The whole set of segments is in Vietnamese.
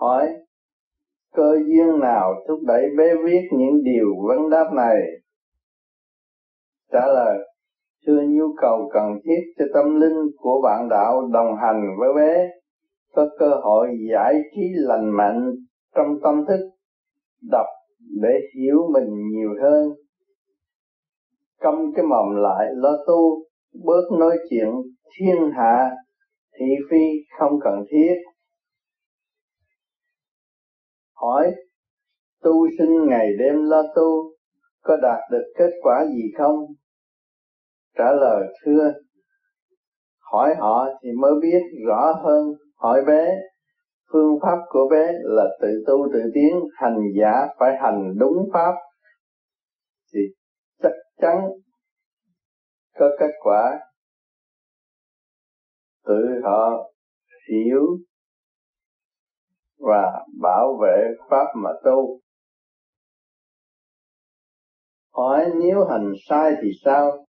hỏi, cơ duyên nào thúc đẩy bé viết những điều vấn đáp này? Trả lời, thưa nhu cầu cần thiết cho tâm linh của bạn đạo đồng hành với bé có cơ hội giải trí lành mạnh trong tâm thức, đọc để hiểu mình nhiều hơn. Câm cái mồm lại, lo tu, bớt nói chuyện thiên hạ thị phi không cần thiết hỏi, tu sinh ngày đêm lo tu, có đạt được kết quả gì không? Trả lời, thưa. Hỏi họ thì mới biết rõ hơn. Hỏi bé, phương pháp của bé là tự tu tự tiến, hành giả phải hành đúng pháp. Thì chắc chắn có kết quả. Tự họ hiểu và bảo vệ pháp mà tu. Hỏi nếu hành sai thì sao?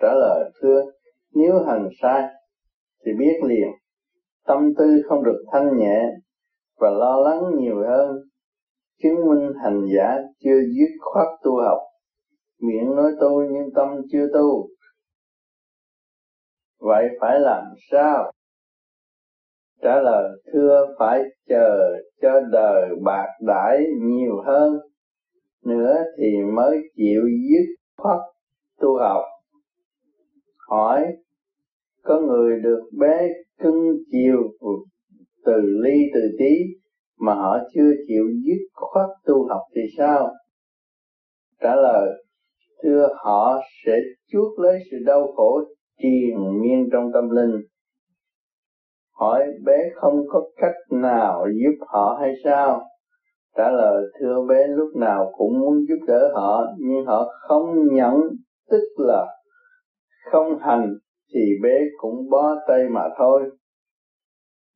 Trả lời, thưa, nếu hành sai thì biết liền. Tâm tư không được thanh nhẹ và lo lắng nhiều hơn. Chứng minh hành giả chưa dứt khoát tu học. Miệng nói tu nhưng tâm chưa tu. Vậy phải làm sao? Trả lời, thưa, phải chờ cho đời bạc đãi nhiều hơn nữa thì mới chịu dứt khoát tu học. Hỏi, có người được bé cưng chiều từ ly từ tí mà họ chưa chịu dứt khoát tu học thì sao? Trả lời, thưa, họ sẽ chuốc lấy sự đau khổ triền miên trong tâm linh hỏi bé không có cách nào giúp họ hay sao? Trả lời, thưa bé, lúc nào cũng muốn giúp đỡ họ, nhưng họ không nhận tức là không hành, thì bé cũng bó tay mà thôi.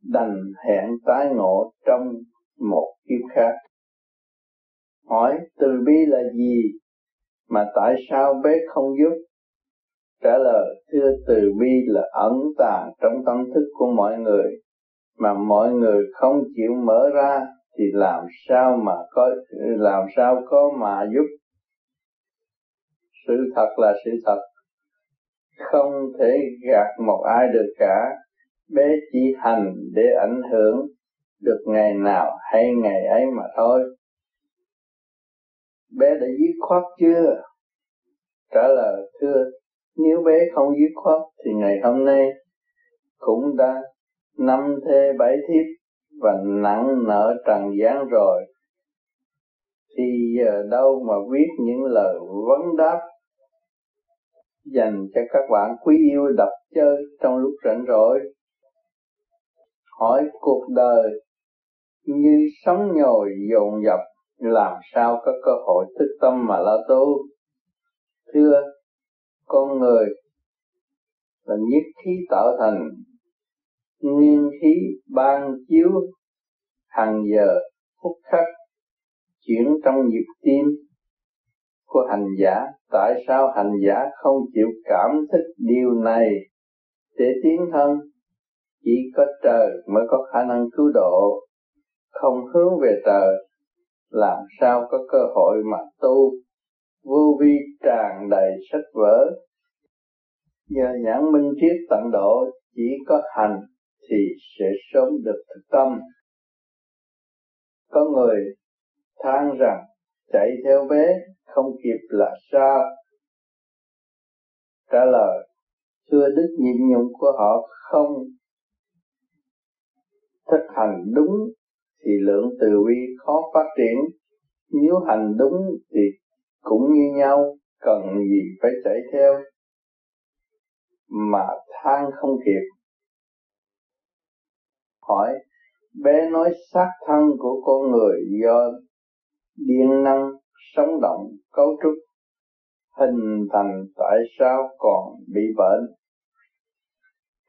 Đành hẹn tái ngộ trong một kiếp khác. Hỏi, từ bi là gì mà tại sao bé không giúp? Trả lời, thưa từ bi là ẩn tàng trong tâm thức của mọi người, mà mọi người không chịu mở ra thì làm sao mà có, làm sao có mà giúp? Sự thật là sự thật. Không thể gạt một ai được cả. Bé chỉ hành để ảnh hưởng được ngày nào hay ngày ấy mà thôi. Bé đã dứt khoát chưa? Trả lời, thưa nếu bé không dứt khoát thì ngày hôm nay cũng đã năm thê bảy thiếp và nặng nợ trần gian rồi. Thì giờ đâu mà viết những lời vấn đáp dành cho các bạn quý yêu đọc chơi trong lúc rảnh rỗi? Hỏi cuộc đời như sóng nhồi dồn dập, làm sao có cơ hội thức tâm mà lo tu? Thưa con người là nhất khí tạo thành, nguyên khí ban chiếu, hàng giờ, phút khắc chuyển trong nhịp tim của hành giả. Tại sao hành giả không chịu cảm thức điều này? Để tiến thân chỉ có trời mới có khả năng cứu độ. Không hướng về trời, làm sao có cơ hội mà tu? Vô vi tràn đầy sách vở. Nhờ nhãn minh triết tận độ, chỉ có hành thì sẽ sớm được thực tâm. Có người than rằng, chạy theo bé không kịp là sao trả lời, thưa đức nhịn nhục của họ không thực hành đúng thì lượng từ bi khó phát triển. Nếu hành đúng thì cũng như nhau, cần gì phải chạy theo mà than không kịp. Hỏi, bé nói xác thân của con người do điện năng sống động, cấu trúc, hình thành tại sao còn bị bệnh?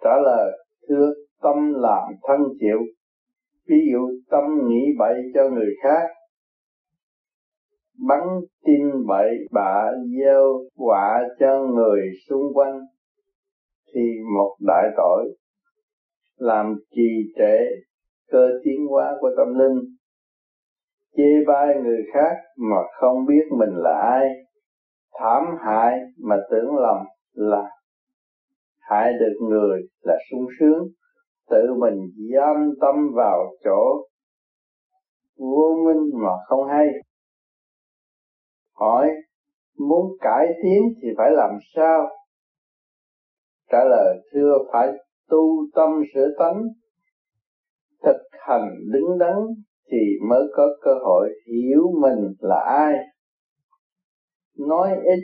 Trả lời, thưa, tâm làm thân chịu. Ví dụ, tâm nghĩ bậy cho người khác bắn tin bậy bạ gieo họa cho người xung quanh, thì một đại tội. Làm trì trệ cơ tiến hóa của tâm linh. Chê bai người khác mà không biết mình là ai. Thảm hại mà tưởng lầm là hại được người là sung sướng. Tự mình giam tâm vào chỗ vô minh mà không hay hỏi, muốn cải tiến thì phải làm sao? Trả lời, thưa, phải tu tâm sửa tánh, thực hành đứng đắn thì mới có cơ hội hiểu mình là ai. Nói ít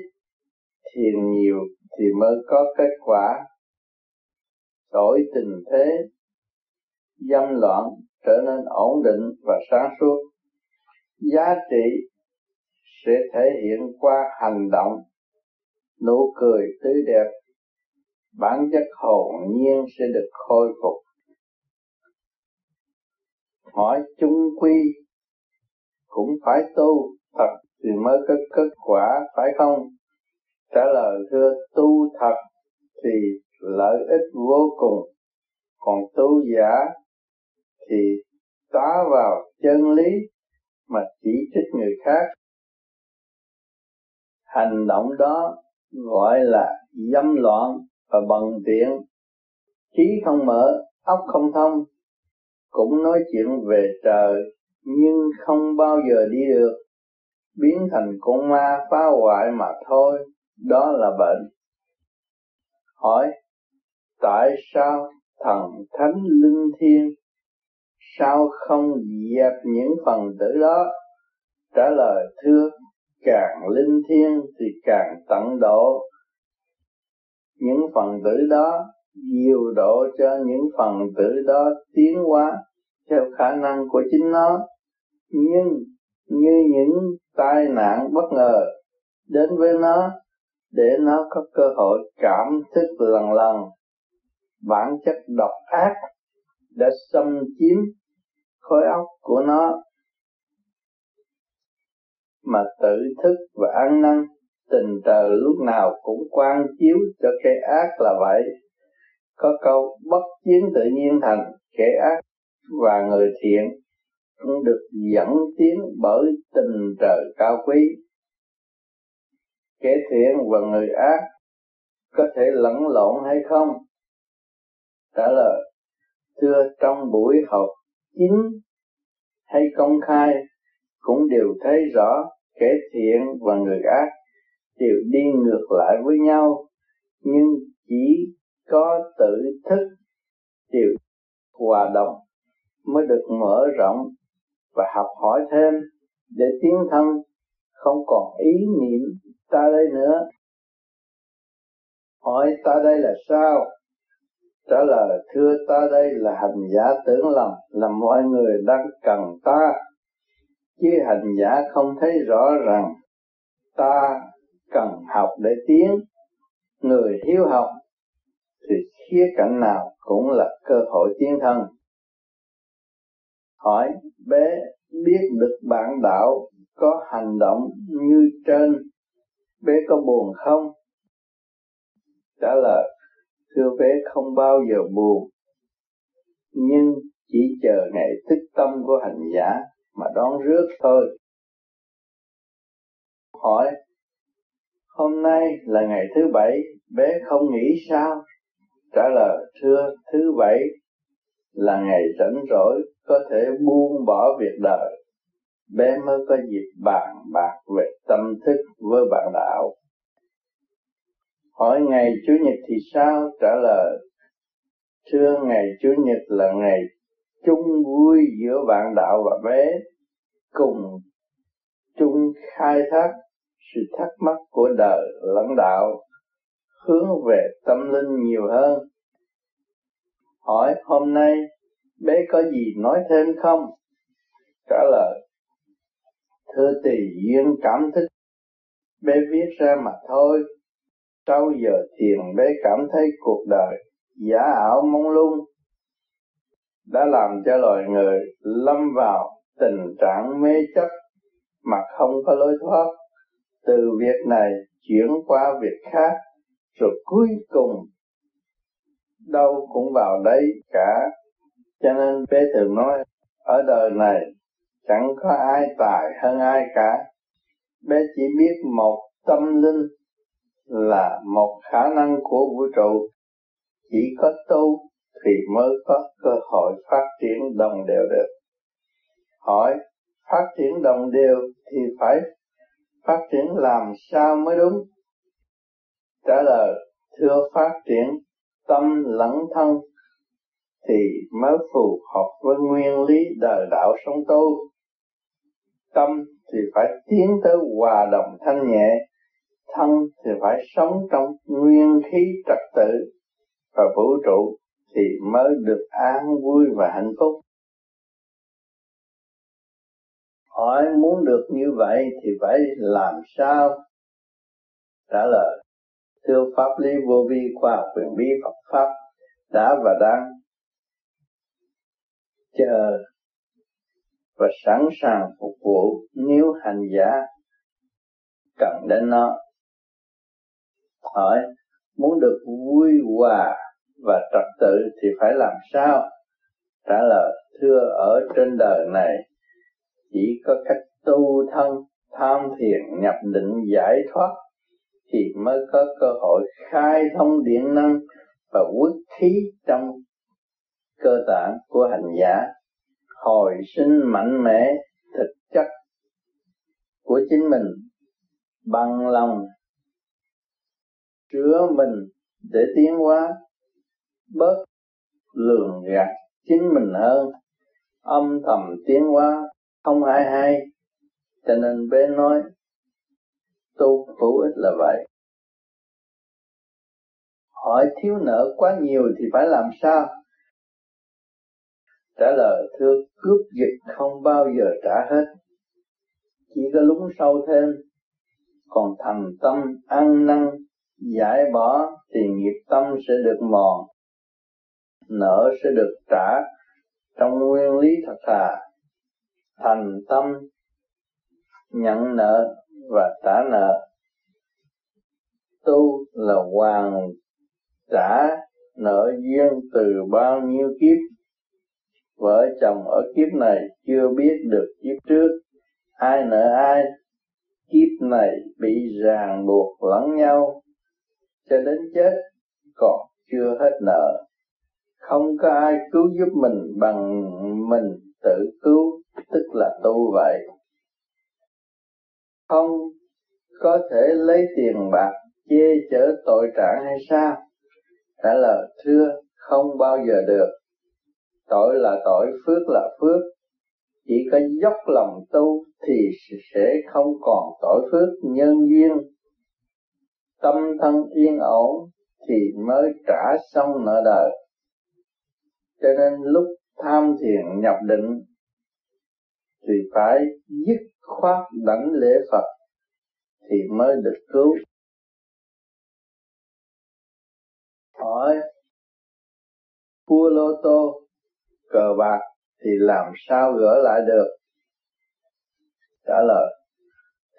thiền nhiều thì mới có kết quả. Đổi tình thế, dâm loạn trở nên ổn định và sáng suốt. Giá trị sẽ thể hiện qua hành động, nụ cười tươi đẹp. Bản chất hồn nhiên sẽ được khôi phục. Hỏi chung quy, cũng phải tu thật thì mới có kết quả, phải không? Trả lời thưa, tu thật thì lợi ích vô cùng. Còn tu giả thì tá vào chân lý mà chỉ trích người khác hành động đó gọi là dâm loạn và bận tiện. Trí không mở, óc không thông. Cũng nói chuyện về trời, nhưng không bao giờ đi được. Biến thành con ma phá hoại mà thôi, đó là bệnh. Hỏi, tại sao thần thánh linh thiên sao không dẹp những phần tử đó? Trả lời, thưa càng linh thiêng thì càng tận độ. Những phần tử đó nhiều độ cho những phần tử đó tiến hóa theo khả năng của chính nó. Nhưng như những tai nạn bất ngờ đến với nó, để nó có cơ hội cảm thức lần lần, bản chất độc ác đã xâm chiếm khối óc của nó mà tự thức và ăn năn, tình trời lúc nào cũng quan chiếu cho kẻ ác là vậy. Có câu, bất chiến tự nhiên thành, kẻ ác và người thiện cũng được dẫn tiến bởi tình trời cao quý. Kẻ thiện và người ác có thể lẫn lộn hay không? Trả lời, thưa, trong buổi học chính hay công khai cũng đều thấy rõ kẻ thiện và người ác đều đi ngược lại với nhau, nhưng chỉ có tự thức đều hòa đồng mới được mở rộng và học hỏi thêm để tiến thân, không còn ý niệm ta đây nữa. Hỏi ta đây là sao? Trả lời, thưa ta đây là hành giả tưởng lầm, là mọi người đang cần ta chứ hành giả không thấy rõ rằng ta cần học để tiến. Người hiếu học thì khía cạnh nào cũng là cơ hội tiến thân. Hỏi bé biết được bạn đạo có hành động như trên, bé có buồn không? Trả lời, thưa bé không bao giờ buồn, nhưng chỉ chờ ngày thức tâm của hành giả mà đón rước thôi hỏi, hôm nay là ngày thứ bảy, bé không nghĩ sao? Trả lời, thưa, thứ bảy là ngày rảnh rỗi, có thể buông bỏ việc đời. Bé mới có dịp bàn bạc về tâm thức với bạn đạo. Hỏi ngày chủ nhật thì sao? Trả lời, thưa, ngày chủ nhật là ngày chung vui giữa bạn đạo và bé cùng chung khai thác sự thắc mắc của đời lẫn đạo, hướng về tâm linh nhiều hơn. Hỏi, hôm nay bé có gì nói thêm không? Trả lời, thưa tỳ duyên cảm thức bé viết ra mà thôi. Sau giờ thiền bé cảm thấy cuộc đời giả ảo mong lung đã làm cho loài người lâm vào tình trạng mê chấp mà không có lối thoát. Từ việc này chuyển qua việc khác, rồi cuối cùng đâu cũng vào đấy cả. Cho nên bé thường nói, ở đời này chẳng có ai tài hơn ai cả. Bé chỉ biết một tâm linh là một khả năng của vũ trụ. Chỉ có tu thì mới có cơ hội phát triển đồng đều được. Hỏi, phát triển đồng đều thì phải phát triển làm sao mới đúng? Trả lời, thưa phát triển tâm lẫn thân thì mới phù hợp với nguyên lý đời đạo sống tu. Tâm thì phải tiến tới hòa đồng thanh nhẹ, thân thì phải sống trong nguyên khí trật tự và vũ trụ thì mới được an vui và hạnh phúc. Hỏi muốn được như vậy thì phải làm sao? Trả lời, thưa pháp lý vô vi khoa học quyền bí Phật pháp, đã và đang chờ và sẵn sàng phục vụ nếu hành giả cần đến nó. Hỏi, muốn được vui hòa và trật tự thì phải làm sao? Trả lời, thưa, ở trên đời này, chỉ có cách tu thân, tham thiền, nhập định, giải thoát thì mới có cơ hội khai thông điện năng và quyết khí trong cơ tạng của hành giả. Hồi sinh mạnh mẽ, thực chất của chính mình, bằng lòng chứa mình để tiến hóa bớt lường gạt chính mình hơn. Âm thầm tiến hóa không ai hay, cho nên bé nói, tu hữu ích là vậy. Hỏi thiếu nợ quá nhiều thì phải làm sao? Trả lời, thưa, cướp dịch không bao giờ trả hết. Chỉ có lúng sâu thêm, còn thành tâm ăn năn, giải bỏ thì nghiệp tâm sẽ được mòn nợ sẽ được trả trong nguyên lý thật thà, thành tâm, nhận nợ và trả nợ. Tu là hoàn trả nợ duyên từ bao nhiêu kiếp. Vợ chồng ở kiếp này chưa biết được kiếp trước, ai nợ ai. Kiếp này bị ràng buộc lẫn nhau, cho đến chết còn chưa hết nợ không có ai cứu giúp mình bằng mình tự cứu, tức là tu vậy. Không có thể lấy tiền bạc che chở tội trạng hay sao? Trả lời, thưa, không bao giờ được. Tội là tội, phước là phước. Chỉ có dốc lòng tu thì sẽ không còn tội phước nhân duyên. Tâm thân yên ổn thì mới trả xong nợ đời cho nên lúc tham thiền nhập định thì phải dứt khoát đảnh lễ Phật thì mới được cứu. Hỏi thua lô tô, cờ bạc thì làm sao gỡ lại được? Trả lời,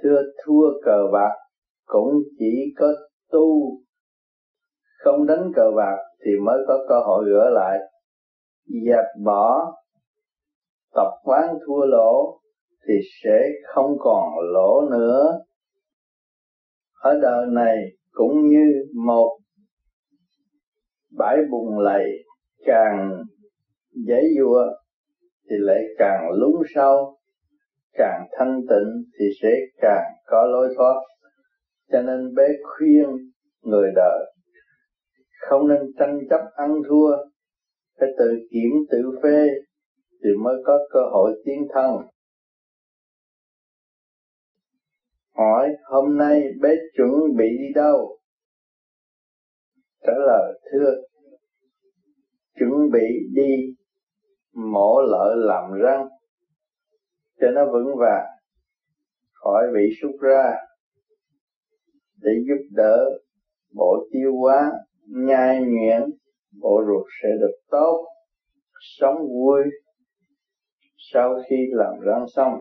thưa thua cờ bạc cũng chỉ có tu, không đánh cờ bạc thì mới có cơ hội gỡ lại dẹp bỏ tập quán thua lỗ thì sẽ không còn lỗ nữa. Ở đời này cũng như một bãi bùng lầy càng dễ dùa thì lại càng lún sâu, càng thanh tịnh thì sẽ càng có lối thoát. Cho nên bé khuyên người đời không nên tranh chấp ăn thua phải tự kiểm tự phê thì mới có cơ hội tiến thân. Hỏi, hôm nay bé chuẩn bị đi đâu? Trả lời, thưa, chuẩn bị đi mổ lợ làm răng. Cho nó vững vàng, khỏi bị sút ra, để giúp đỡ bộ tiêu hóa, nhai nhuyễn bộ ruột sẽ được tốt, sống vui sau khi làm răng xong.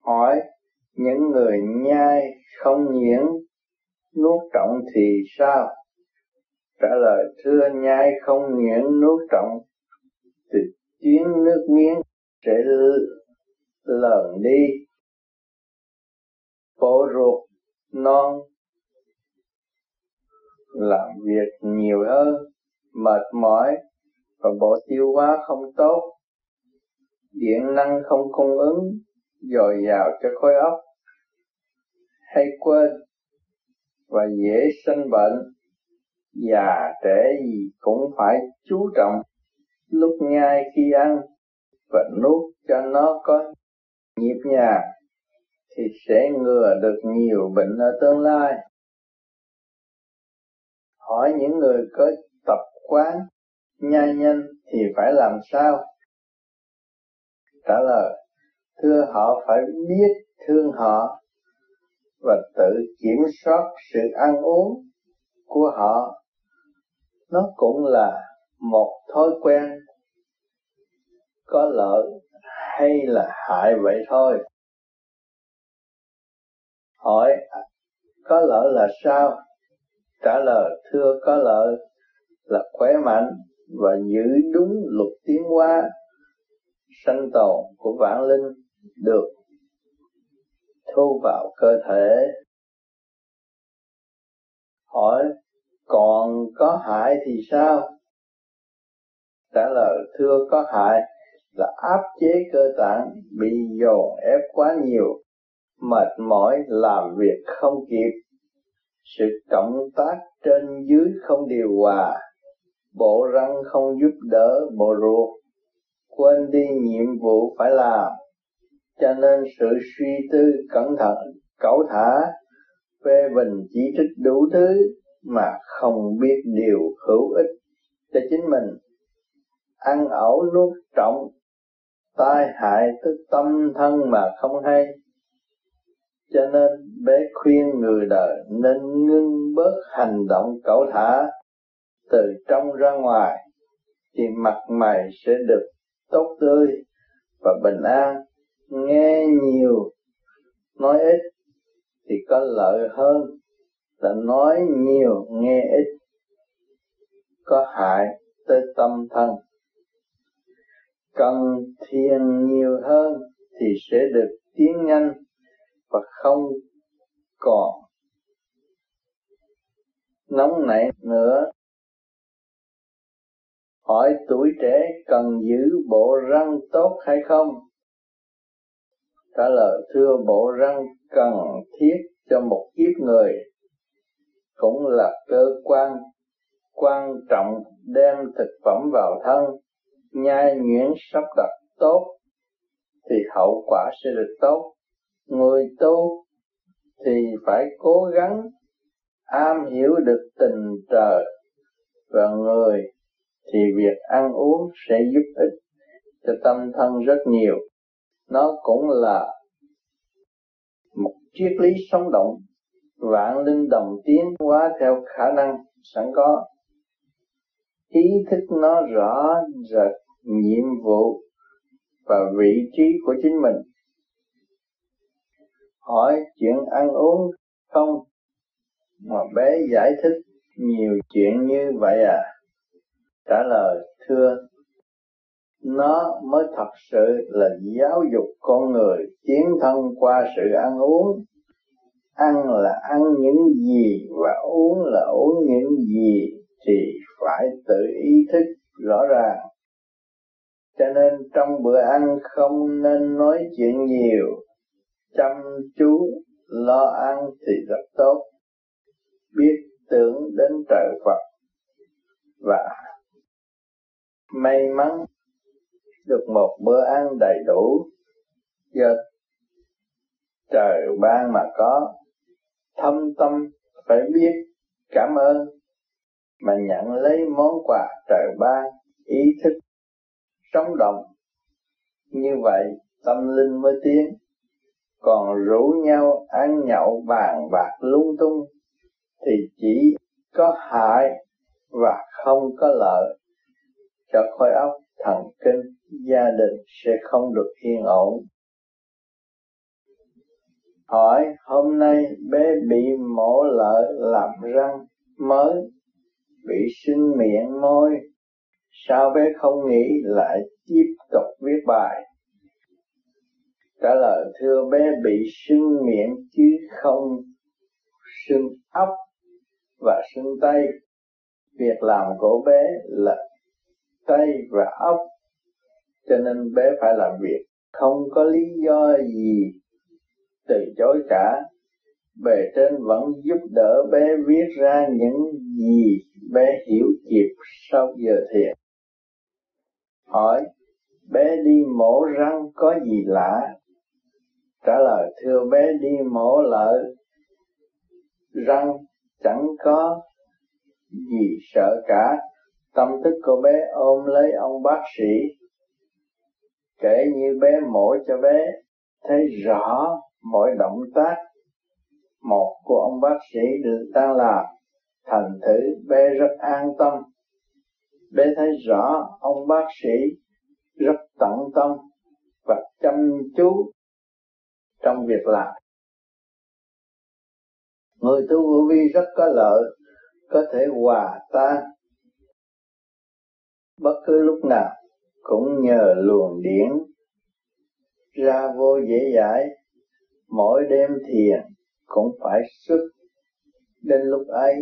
Hỏi, những người nhai không nhiễm nuốt trọng thì sao? Trả lời, thưa, nhai không nhuyễn nuốt trọng thì chuyến nước miếng sẽ lờn đi. Bộ ruột non làm việc nhiều hơn, mệt mỏi và bộ tiêu hóa không tốt. Điện năng không cung ứng, dồi dào cho khối óc. Hay quên và dễ sinh bệnh, già trẻ gì cũng phải chú trọng lúc nhai khi ăn và nuốt cho nó có nhịp nhàng thì sẽ ngừa được nhiều bệnh ở tương lai hỏi những người có tập quán nhai nhanh thì phải làm sao? Trả lời, thưa họ phải biết thương họ và tự kiểm soát sự ăn uống của họ. Nó cũng là một thói quen, có lợi hay là hại vậy thôi. Hỏi, có lợi là sao? Trả lời, thưa có lợi là khỏe mạnh và giữ đúng luật tiến hóa sanh tồn của vạn linh được thu vào cơ thể. Hỏi, còn có hại thì sao? Trả lời, thưa có hại là áp chế cơ tạng bị dồn ép quá nhiều, mệt mỏi, làm việc không kịp sự cộng tác trên dưới không điều hòa, bộ răng không giúp đỡ bộ ruột, quên đi nhiệm vụ phải làm. Cho nên sự suy tư cẩn thận, cẩu thả, phê bình chỉ trích đủ thứ mà không biết điều hữu ích cho chính mình. Ăn ẩu nuốt trọng, tai hại tới tâm thân mà không hay cho nên bé khuyên người đời nên ngưng bớt hành động cẩu thả từ trong ra ngoài, thì mặt mày sẽ được tốt tươi và bình an. Nghe nhiều, nói ít thì có lợi hơn là nói nhiều, nghe ít có hại tới tâm thân. Cần thiền nhiều hơn thì sẽ được tiến nhanh và không còn nóng nảy nữa. Hỏi tuổi trẻ cần giữ bộ răng tốt hay không? Trả lời, thưa, bộ răng cần thiết cho một kiếp người cũng là cơ quan quan trọng đem thực phẩm vào thân, nhai nhuyễn sắp đặt tốt thì hậu quả sẽ được tốt người tu thì phải cố gắng am hiểu được tình trời và người thì việc ăn uống sẽ giúp ích cho tâm thân rất nhiều. Nó cũng là một triết lý sống động vạn linh đồng tiến hóa theo khả năng sẵn có. Ý thức nó rõ rệt nhiệm vụ và vị trí của chính mình hỏi chuyện ăn uống không? Mà bé giải thích nhiều chuyện như vậy à? Trả lời, thưa, nó mới thật sự là giáo dục con người tiến thân qua sự ăn uống. Ăn là ăn những gì và uống là uống những gì thì phải tự ý thức rõ ràng. Cho nên trong bữa ăn không nên nói chuyện nhiều chăm chú, lo ăn thì rất tốt. Biết tưởng đến trời Phật và may mắn được một bữa ăn đầy đủ do trời ban mà có. Thâm tâm phải biết cảm ơn mà nhận lấy món quà trời ban, ý thức, sống động. Như vậy tâm linh mới tiến còn rủ nhau ăn nhậu bàn bạc lung tung, thì chỉ có hại và không có lợi cho khối óc thần kinh. Gia đình sẽ không được yên ổn. Hỏi hôm nay bé bị mổ lợi làm răng mới bị sưng miệng môi. Sao bé không nghĩ lại tiếp tục viết bài? Trả lời, thưa bé, bị sưng miệng chứ không sưng ốc và sưng tay. Việc làm của bé là tay và ốc, cho nên bé phải làm việc. Không có lý do gì từ chối cả. Bề trên vẫn giúp đỡ bé viết ra những gì bé hiểu kịp sau giờ thiền. Hỏi, bé đi mổ răng có gì lạ? Trả lời, thưa bé, đi mổ lợi răng, chẳng có gì sợ cả. Tâm thức cô bé ôm lấy ông bác sĩ, kể như bé mổ cho bé, thấy rõ mọi động tác một của ông bác sĩ được đang làm. Thành thử, bé rất an tâm. Bé thấy rõ ông bác sĩ rất tận tâm và chăm chú trong việc làm. Người tu vô vi rất có lợi, có thể hòa tan. Bất cứ lúc nào, cũng nhờ luồng điển. Ra vô dễ dãi, mỗi đêm thiền cũng phải xuất đến lúc ấy,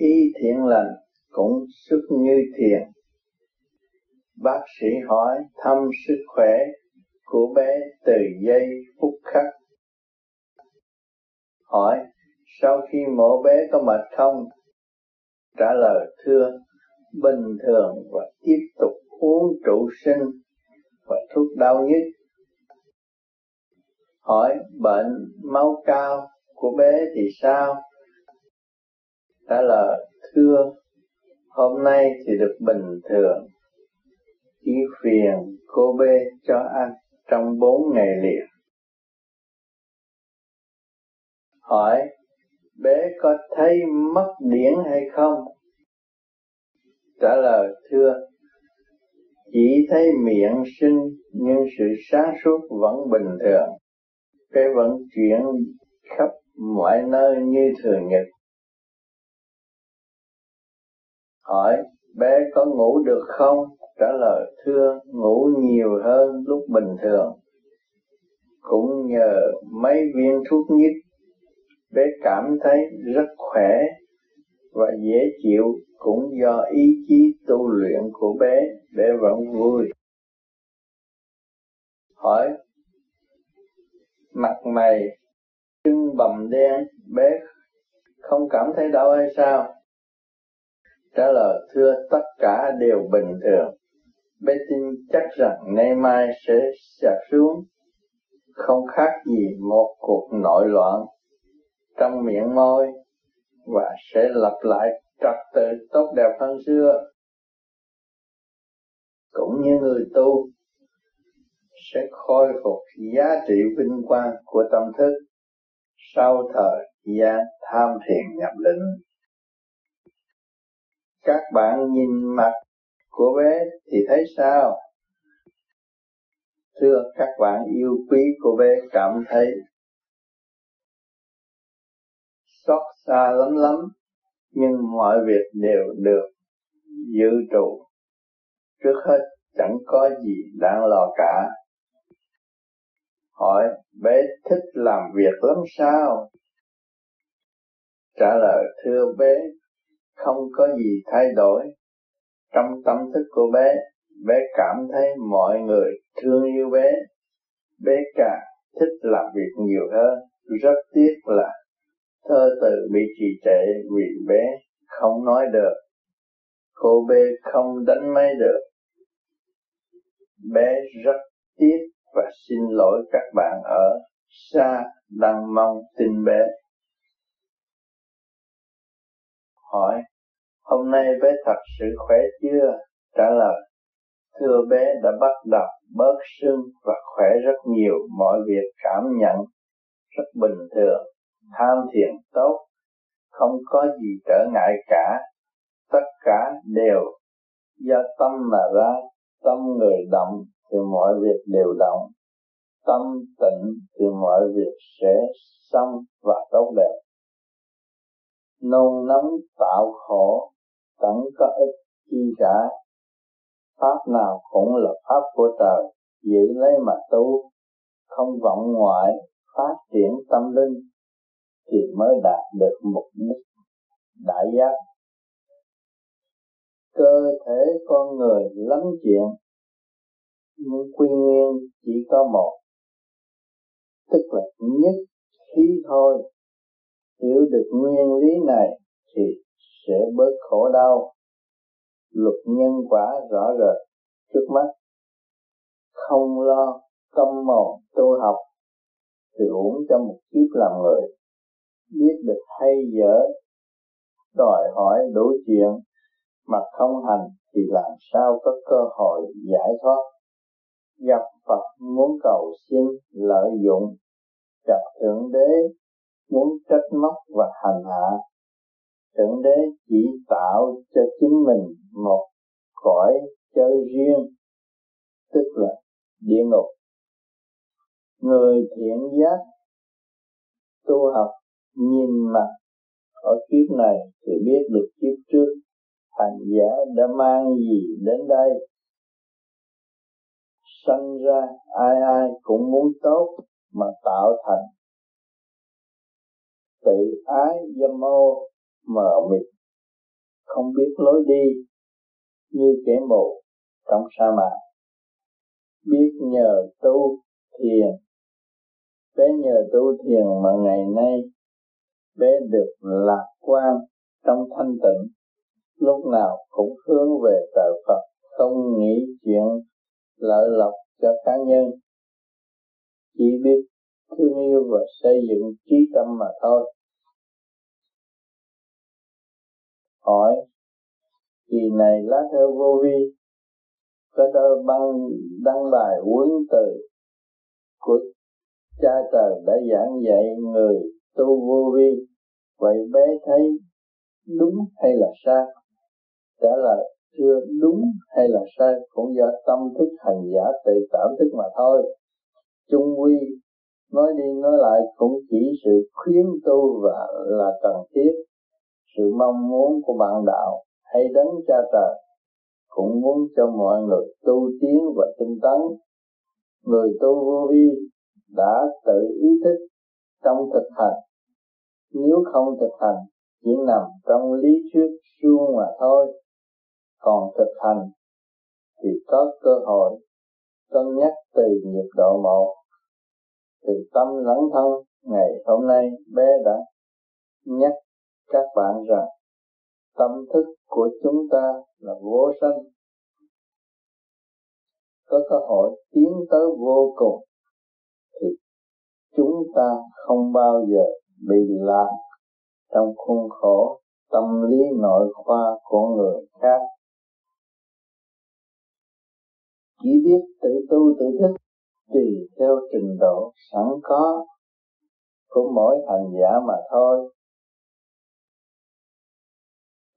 ý thiện lành cũng xuất như thiền. Bác sĩ hỏi thăm sức khỏe của bé từ giây phút khắc hỏi. Sau khi mổ bé có mệt không? Trả lời, thưa, bình thường và tiếp tục uống trụ sinh và thuốc đau nhức. Hỏi, bệnh máu cao của bé thì sao? Trả lời, thưa, hôm nay thì được bình thường. Chỉ phiền cô bé cho ăn trong bốn ngày liền. Hỏi bé có thấy mất điển hay không? Trả lời, thưa, chỉ thấy miệng sinh nhưng sự sáng suốt vẫn bình thường. Bé vẫn chuyển khắp mọi nơi như thường nhật. Hỏi bé có ngủ được không? Trả lời, thưa, ngủ nhiều hơn lúc bình thường. Cũng nhờ mấy viên thuốc nhít bé cảm thấy rất khỏe và dễ chịu cũng do ý chí tu luyện của bé. Bé vẫn vui. Hỏi, mặt mày trưng bầm đen, bé không cảm thấy đau hay sao? Trả lời, thưa tất cả đều bình thường. Bé tin chắc rằng nay mai sẽ sạc xuống. Không khác gì một cuộc nội loạn trong miệng môi và sẽ lặp lại trật tự tốt đẹp hơn xưa. Cũng như người tu sẽ khôi phục giá trị vinh quang của tâm thức sau thời gian tham thiền nhập định. Các bạn nhìn mặt của bé thì thấy sao? Thưa các bạn, yêu quý của bé cảm thấy xót xa lắm lắm, nhưng mọi việc đều được dự trụ trước hết, chẳng có gì đáng lo cả. Hỏi, bé thích làm việc lắm sao? Trả lời, thưa bé, không có gì thay đổi. Trong tâm thức của bé bé cảm thấy mọi người thương yêu bé. Bé càng thích làm việc nhiều hơn. Rất tiếc là thơ từ bị trì trệ quyền bé không nói được. Cô bé không đánh máy được. Bé rất tiếc và xin lỗi các bạn ở xa đang mong tin bé. Hỏi, hôm nay bé thật sự khỏe chưa? Trả lời, thưa bé đã bắt đầu bớt sưng và khỏe rất nhiều, mọi việc cảm nhận rất bình thường tham thiền tốt, không có gì trở ngại cả. Tất cả đều do tâm mà ra, tâm người động thì mọi việc đều động, tâm tịnh thì mọi việc sẽ xong và tốt đẹp. Nôn nóng tạo khổ, chẳng có ích chi cả. Pháp nào cũng là pháp của trời, giữ lấy mà tu, không vọng ngoại, phát triển tâm linh thì mới đạt được mục đích đại giác. Cơ thể con người lắm chuyện, nhưng quy nguyên chỉ có một. Tức là nhất khí thôi. Hiểu được nguyên lý này thì sẽ bớt khổ đau. Luật nhân quả rõ rệt trước mắt. Không lo căm mòn tu học, thì uổng cho một kiếp làm người biết được hay dở, đòi hỏi đủ chuyện mà không hành thì làm sao có cơ hội giải thoát? Gặp Phật muốn cầu xin lợi dụng, gặp Thượng Đế muốn trách móc và hành hạ. Thượng Đế chỉ tạo cho chính mình một cõi chơi riêng, tức là địa ngục. Người thiện giác, tu học nhìn mặt ở kiếp này thì biết được kiếp trước hành giả đã mang gì đến đây. Sanh ra, ai ai cũng muốn tốt mà tạo thành. Tự ái dâm ô mờ mịt, không biết lối đi như kẻ mù trong sa mạc. Biết nhờ tu thiền bé nhờ tu thiền mà ngày nay bé được lạc quan trong thanh tịnh, lúc nào cũng hướng về trời Phật, không nghĩ chuyện lợi lộc cho cá nhân. Chỉ biết thương yêu và xây dựng trí tâm mà thôi. Hỏi, kỳ này lá thơ vô vi, có tôi băng đăng bài huấn từ của cha trời đã giảng dạy người tu vô vi, vậy bé thấy đúng hay là sai? Trả lời chưa đúng hay là sai cũng do tâm thức hành giả tự cảm thức mà thôi. Chung quy, nói đi nói lại cũng chỉ sự khuyến tu và là cần thiết. Sự mong muốn của bạn đạo hay đấng cha trời cũng muốn cho mọi người tu tiến và tinh tấn. Người tu vô vi đã tự ý thức trong thực hành. Nếu không thực hành, chỉ nằm trong lý thuyết suông mà thôi. Còn thực hành thì có cơ hội cân nhắc từ nhiệt độ một, từ tâm lẫn thân ngày hôm nay bé đã nhắc các bạn rằng tâm thức của chúng ta là vô sanh. Có cơ hội tiến tới vô cùng chúng ta không bao giờ bị lạc trong khuôn khổ tâm lý nội khoa của người khác. Chỉ biết tự tu tự thức tùy theo trình độ sẵn có của mỗi hành giả mà thôi.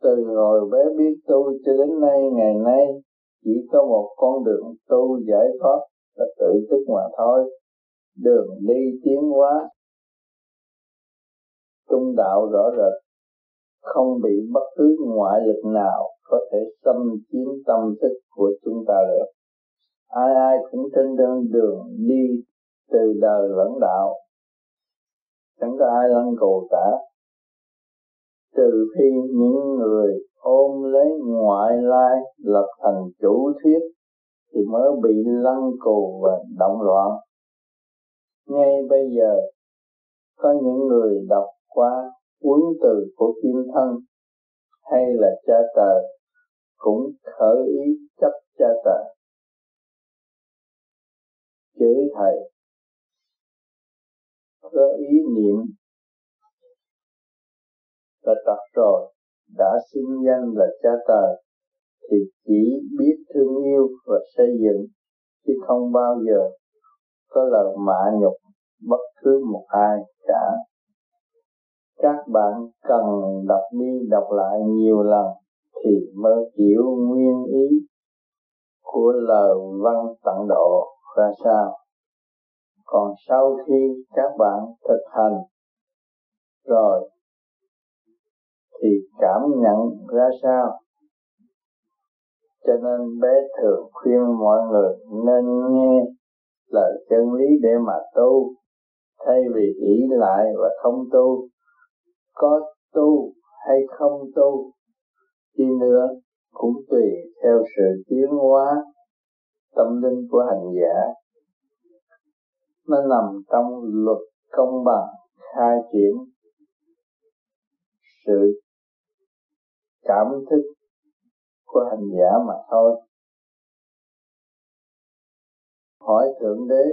Từ hồi bé biết tu cho đến nay, ngày nay chỉ có một con đường tu giải thoát là tự thức mà thôi đường đi tiến hóa. Trung đạo rõ rệt. Không bị bất cứ ngoại lực nào có thể xâm chiếm tâm thức của chúng ta được. Ai ai cũng trên đường đường đi từ đời lẫn đạo. Chẳng có ai lăn cầu cả. Trừ khi những người ôm lấy ngoại lai lập thành chủ thuyết thì mới bị lăn cù và động loạn ngay bây giờ, có những người đọc qua cuốn từ của kim thân, hay là cha tờ, cũng khởi ý chấp cha tờ. Chửi thầy, có ý niệm, và tập rồi, đã xưng danh là cha tờ, thì chỉ biết thương yêu và xây dựng, chứ không bao giờ có lời mạ nhục bất cứ một ai cả. Các bạn cần đọc đi đọc lại nhiều lần thì mới hiểu nguyên ý của lời văn tận độ ra sao. Còn sau khi các bạn thực hành rồi thì cảm nhận ra sao? Cho nên bé thường khuyên mọi người nên nghe lời chân lý để mà tu, thay vì ý lại và không tu, có tu hay không tu, đi nữa cũng tùy theo sự tiến hóa tâm linh của hành giả. Nó nằm trong luật công bằng khai triển sự cảm thức của hành giả mà thôi hỏi thượng đế,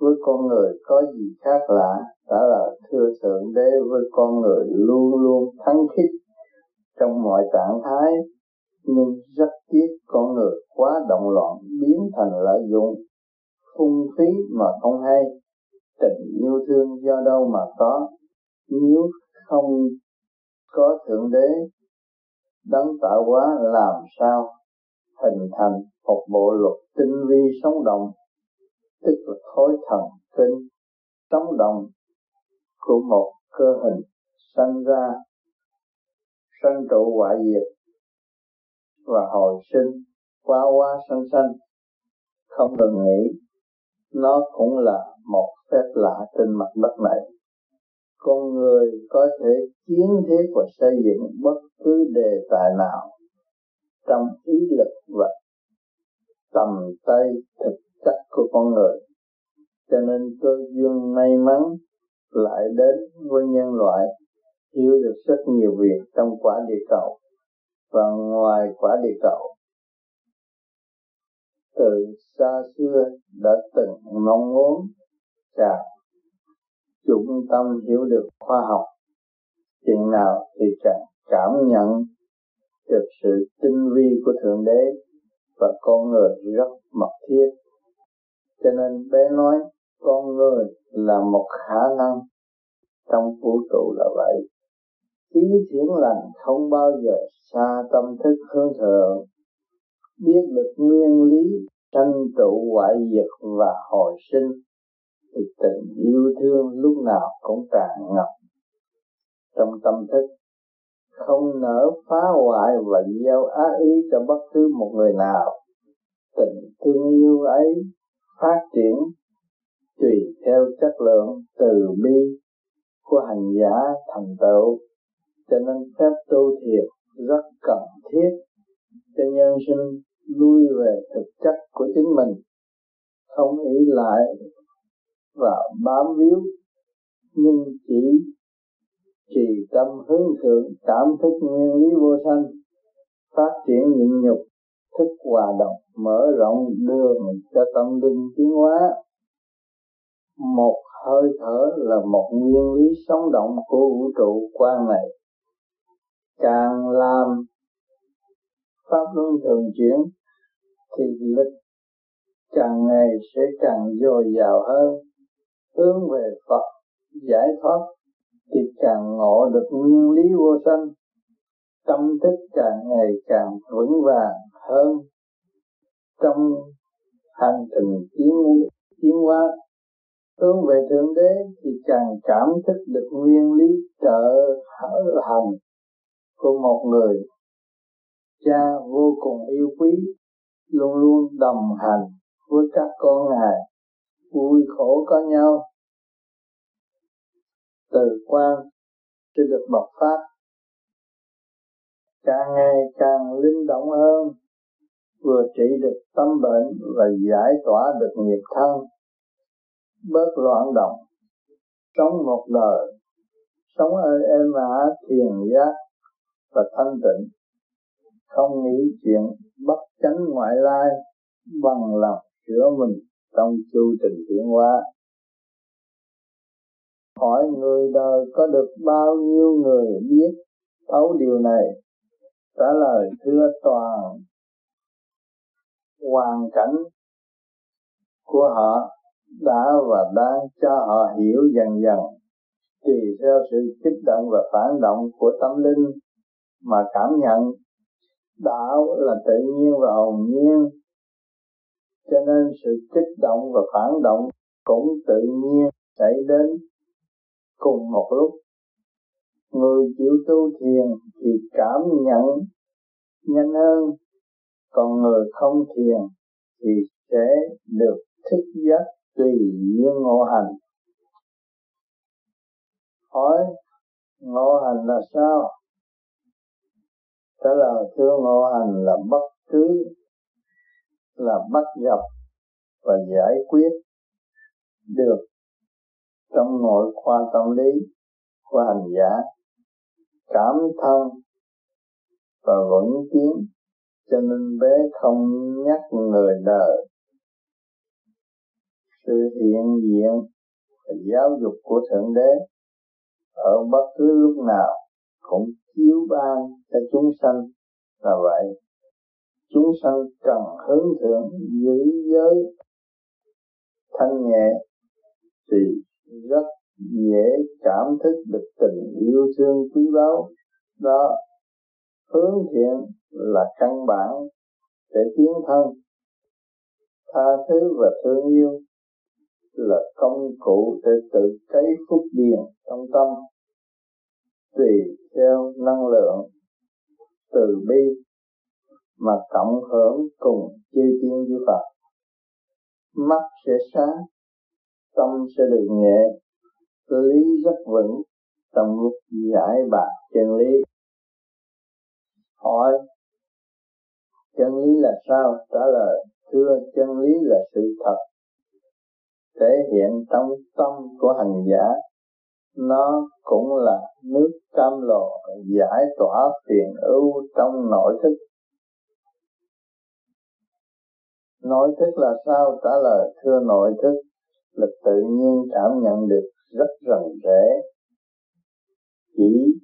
với con người có gì khác lạ? Trả là thưa thượng đế, với con người luôn luôn thắng khích trong mọi trạng thái, nhưng rất tiếc con người quá động loạn biến thành lợi dụng phung phí mà không hay. Tình yêu thương do đâu mà có? Nếu không có thượng đế, đấng tạo hóa làm sao hình thành một bộ luật tinh vi sống động tức là khối thần kinh sống động của một cơ hình sanh ra, sanh trụ hoại diệt và hồi sinh qua qua sanh sanh. Không cần nghĩ, nó cũng là một phép lạ trên mặt đất này. Con người có thể kiến thiết và xây dựng bất cứ đề tài nào trong ý lực và tầm tay thực chất của con người. Cho nên cơ duyên may mắn lại đến với nhân loại, hiểu được rất nhiều việc trong quả địa cầu và ngoài quả địa cầu. Từ xa xưa đã từng mong muốn chào trung tâm hiểu được khoa học. Chừng nào thì càng cảm nhận được sự tinh vi của thượng đế và con người rất mật thiết cho nên bé nói, con người là một khả năng. Trong vũ trụ là vậy. Ý thiện lành không bao giờ xa tâm thức hướng thượng biết được nguyên lý, tranh trụ hoại diệt và hồi sinh, thì tình yêu thương lúc nào cũng tràn ngập. Trong tâm thức, không nỡ phá hoại và gieo ác ý cho bất cứ một người nào. Tình thương yêu ấy phát triển tùy theo chất lượng từ bi của hành giả thành tựu. Cho nên phép tu thiệt rất cần thiết cho nhân sinh lui về thực chất của chính mình, không ý lại và bám víu, nhưng chỉ trì tâm hướng thượng, cảm thức nguyên lý vô sanh, phát triển nhịn nhục thức hòa đồng, mở rộng đường cho tâm linh tiến hóa. Một hơi thở là một nguyên lý sống động của vũ trụ quan này càng làm pháp luân thường chuyển, thì lực càng ngày sẽ càng dồi dào hơn. Hướng về Phật, giải thoát, thì càng ngộ được nguyên lý vô sanh. Tâm thức càng ngày càng vững vàng hơn. Trong hành trình tiến tiến hóa, hướng về thượng đế thì càng cảm thức được nguyên lý trợ hành của một người cha vô cùng yêu quý, luôn luôn đồng hành với các con ngài, vui khổ có nhau. Từ quan sẽ được bộc phát càng ngày càng linh động hơn vừa trị được tâm bệnh và giải tỏa được nghiệp thân, bớt loạn động. Sống một đời, sống ở êm ả, thiền giác và thanh tịnh, không nghĩ chuyện bất chánh ngoại lai bằng lòng sửa mình trong chu trình tiến hóa. Hỏi người đời có được bao nhiêu người biết thấu điều này? Trả lời, thưa toàn hoàn cảnh của họ đã và đang cho họ hiểu dần dần. Tùy theo sự kích động và phản động của tâm linh mà cảm nhận, đạo là tự nhiên và hồn nhiên. Cho nên sự kích động và phản động cũng tự nhiên xảy đến cùng một lúc. Người chịu tu thiền thì cảm nhận nhanh hơn còn người không thiền thì sẽ được thức giấc tùy như ngộ hành. Hỏi, ngộ hành là sao? Trả lời, thưa ngộ hành là bất cứ, là bắt gặp và giải quyết được trong nội khoa tâm lý của hành giả, cảm thân và vững tiến cho nên bé không nhắc người đời. Sự hiện diện và giáo dục của thượng đế ở bất cứ lúc nào cũng chiếu ban cho chúng sanh. Là vậy, chúng sanh cần hướng thượng giữ giới thanh nhẹ thì rất dễ cảm thức được tình yêu thương quý báu. Đó hướng thiện là căn bản để tiến thân. Tha thứ và thương yêu là công cụ để tự cấy phúc điền trong tâm, tùy theo năng lượng từ bi mà cộng hưởng cùng chư tiên với Phật. Mắt sẽ sáng, tâm sẽ được nhẹ, lý rất vững trong lúc giải bạc chân lý hỏi, chân lý là sao? Trả lời, thưa, chân lý là sự thật. Thể hiện trong tâm của hành giả, nó cũng là nước cam lồ giải tỏa phiền ưu trong nội thức. Nội thức là sao? Trả lời, thưa, nội thức, là tự nhiên cảm nhận được rất rần rẽ chỉ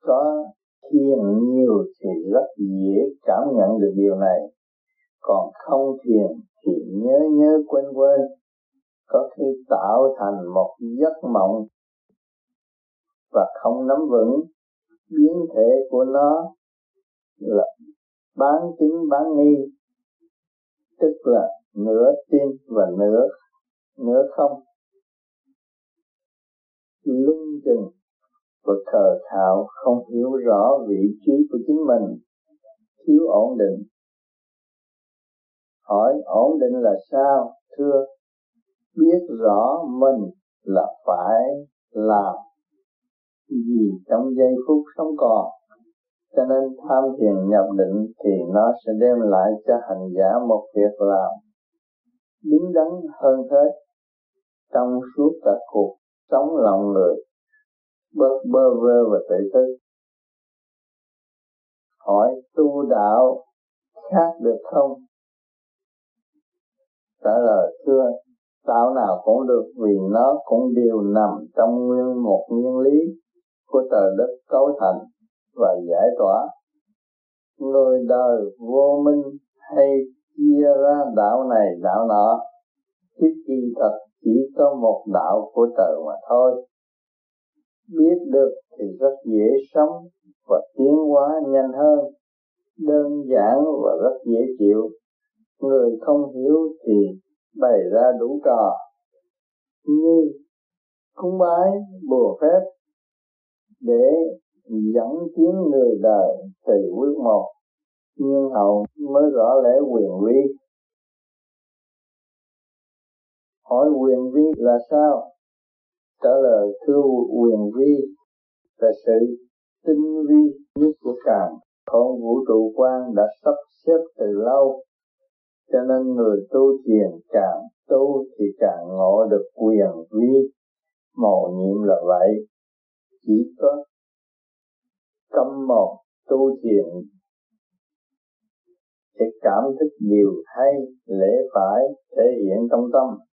có thiền nhiều thì rất dễ cảm nhận được điều này. Còn không thiền thì nhớ nhớ quên quên, có khi tạo thành một giấc mộng và không nắm vững biến thể của nó là bán tính bán nghi, tức là nửa tin và nửa nửa không. Lưng chừng và khờ khạo không hiểu rõ vị trí của chính mình, thiếu ổn định. Hỏi, ổn định là sao? Thưa, biết rõ mình là phải làm gì trong giây phút sống còn. Cho nên tham thiền nhập định thì nó sẽ đem lại cho hành giả một việc làm đứng đắn hơn thế trong suốt cả cuộc sống lòng người bớt bơ vơ và tự tư. Hỏi tu đạo khác được không? Trả lời, thưa tạo nào cũng được vì nó cũng đều nằm trong nguyên một nguyên lý của trời đất cấu thành và giải tỏa. Người đời vô minh hay chia ra đạo này đạo nọ chứ kỳ thật chỉ có một đạo của trời mà thôi biết được thì rất dễ sống và tiến hóa nhanh hơn. Đơn giản và rất dễ chịu. Người không hiểu thì bày ra đủ trò. Như cúng bái, bùa phép, để dẫn tiến người đời từ bước một, nhưng hậu mới rõ lẽ quyền vi hỏi quyền vi là sao? Trả lời thưa quyền vi là sự tinh vi nhất của càng con vũ trụ quan đã sắp xếp từ lâu, cho nên người tu thiền càng tu thì càng ngộ được quyền vi. Màu nhiệm là vậy. Chỉ có câm một tu thiền sẽ cảm thức điều hay lễ phải thể hiện trong tâm.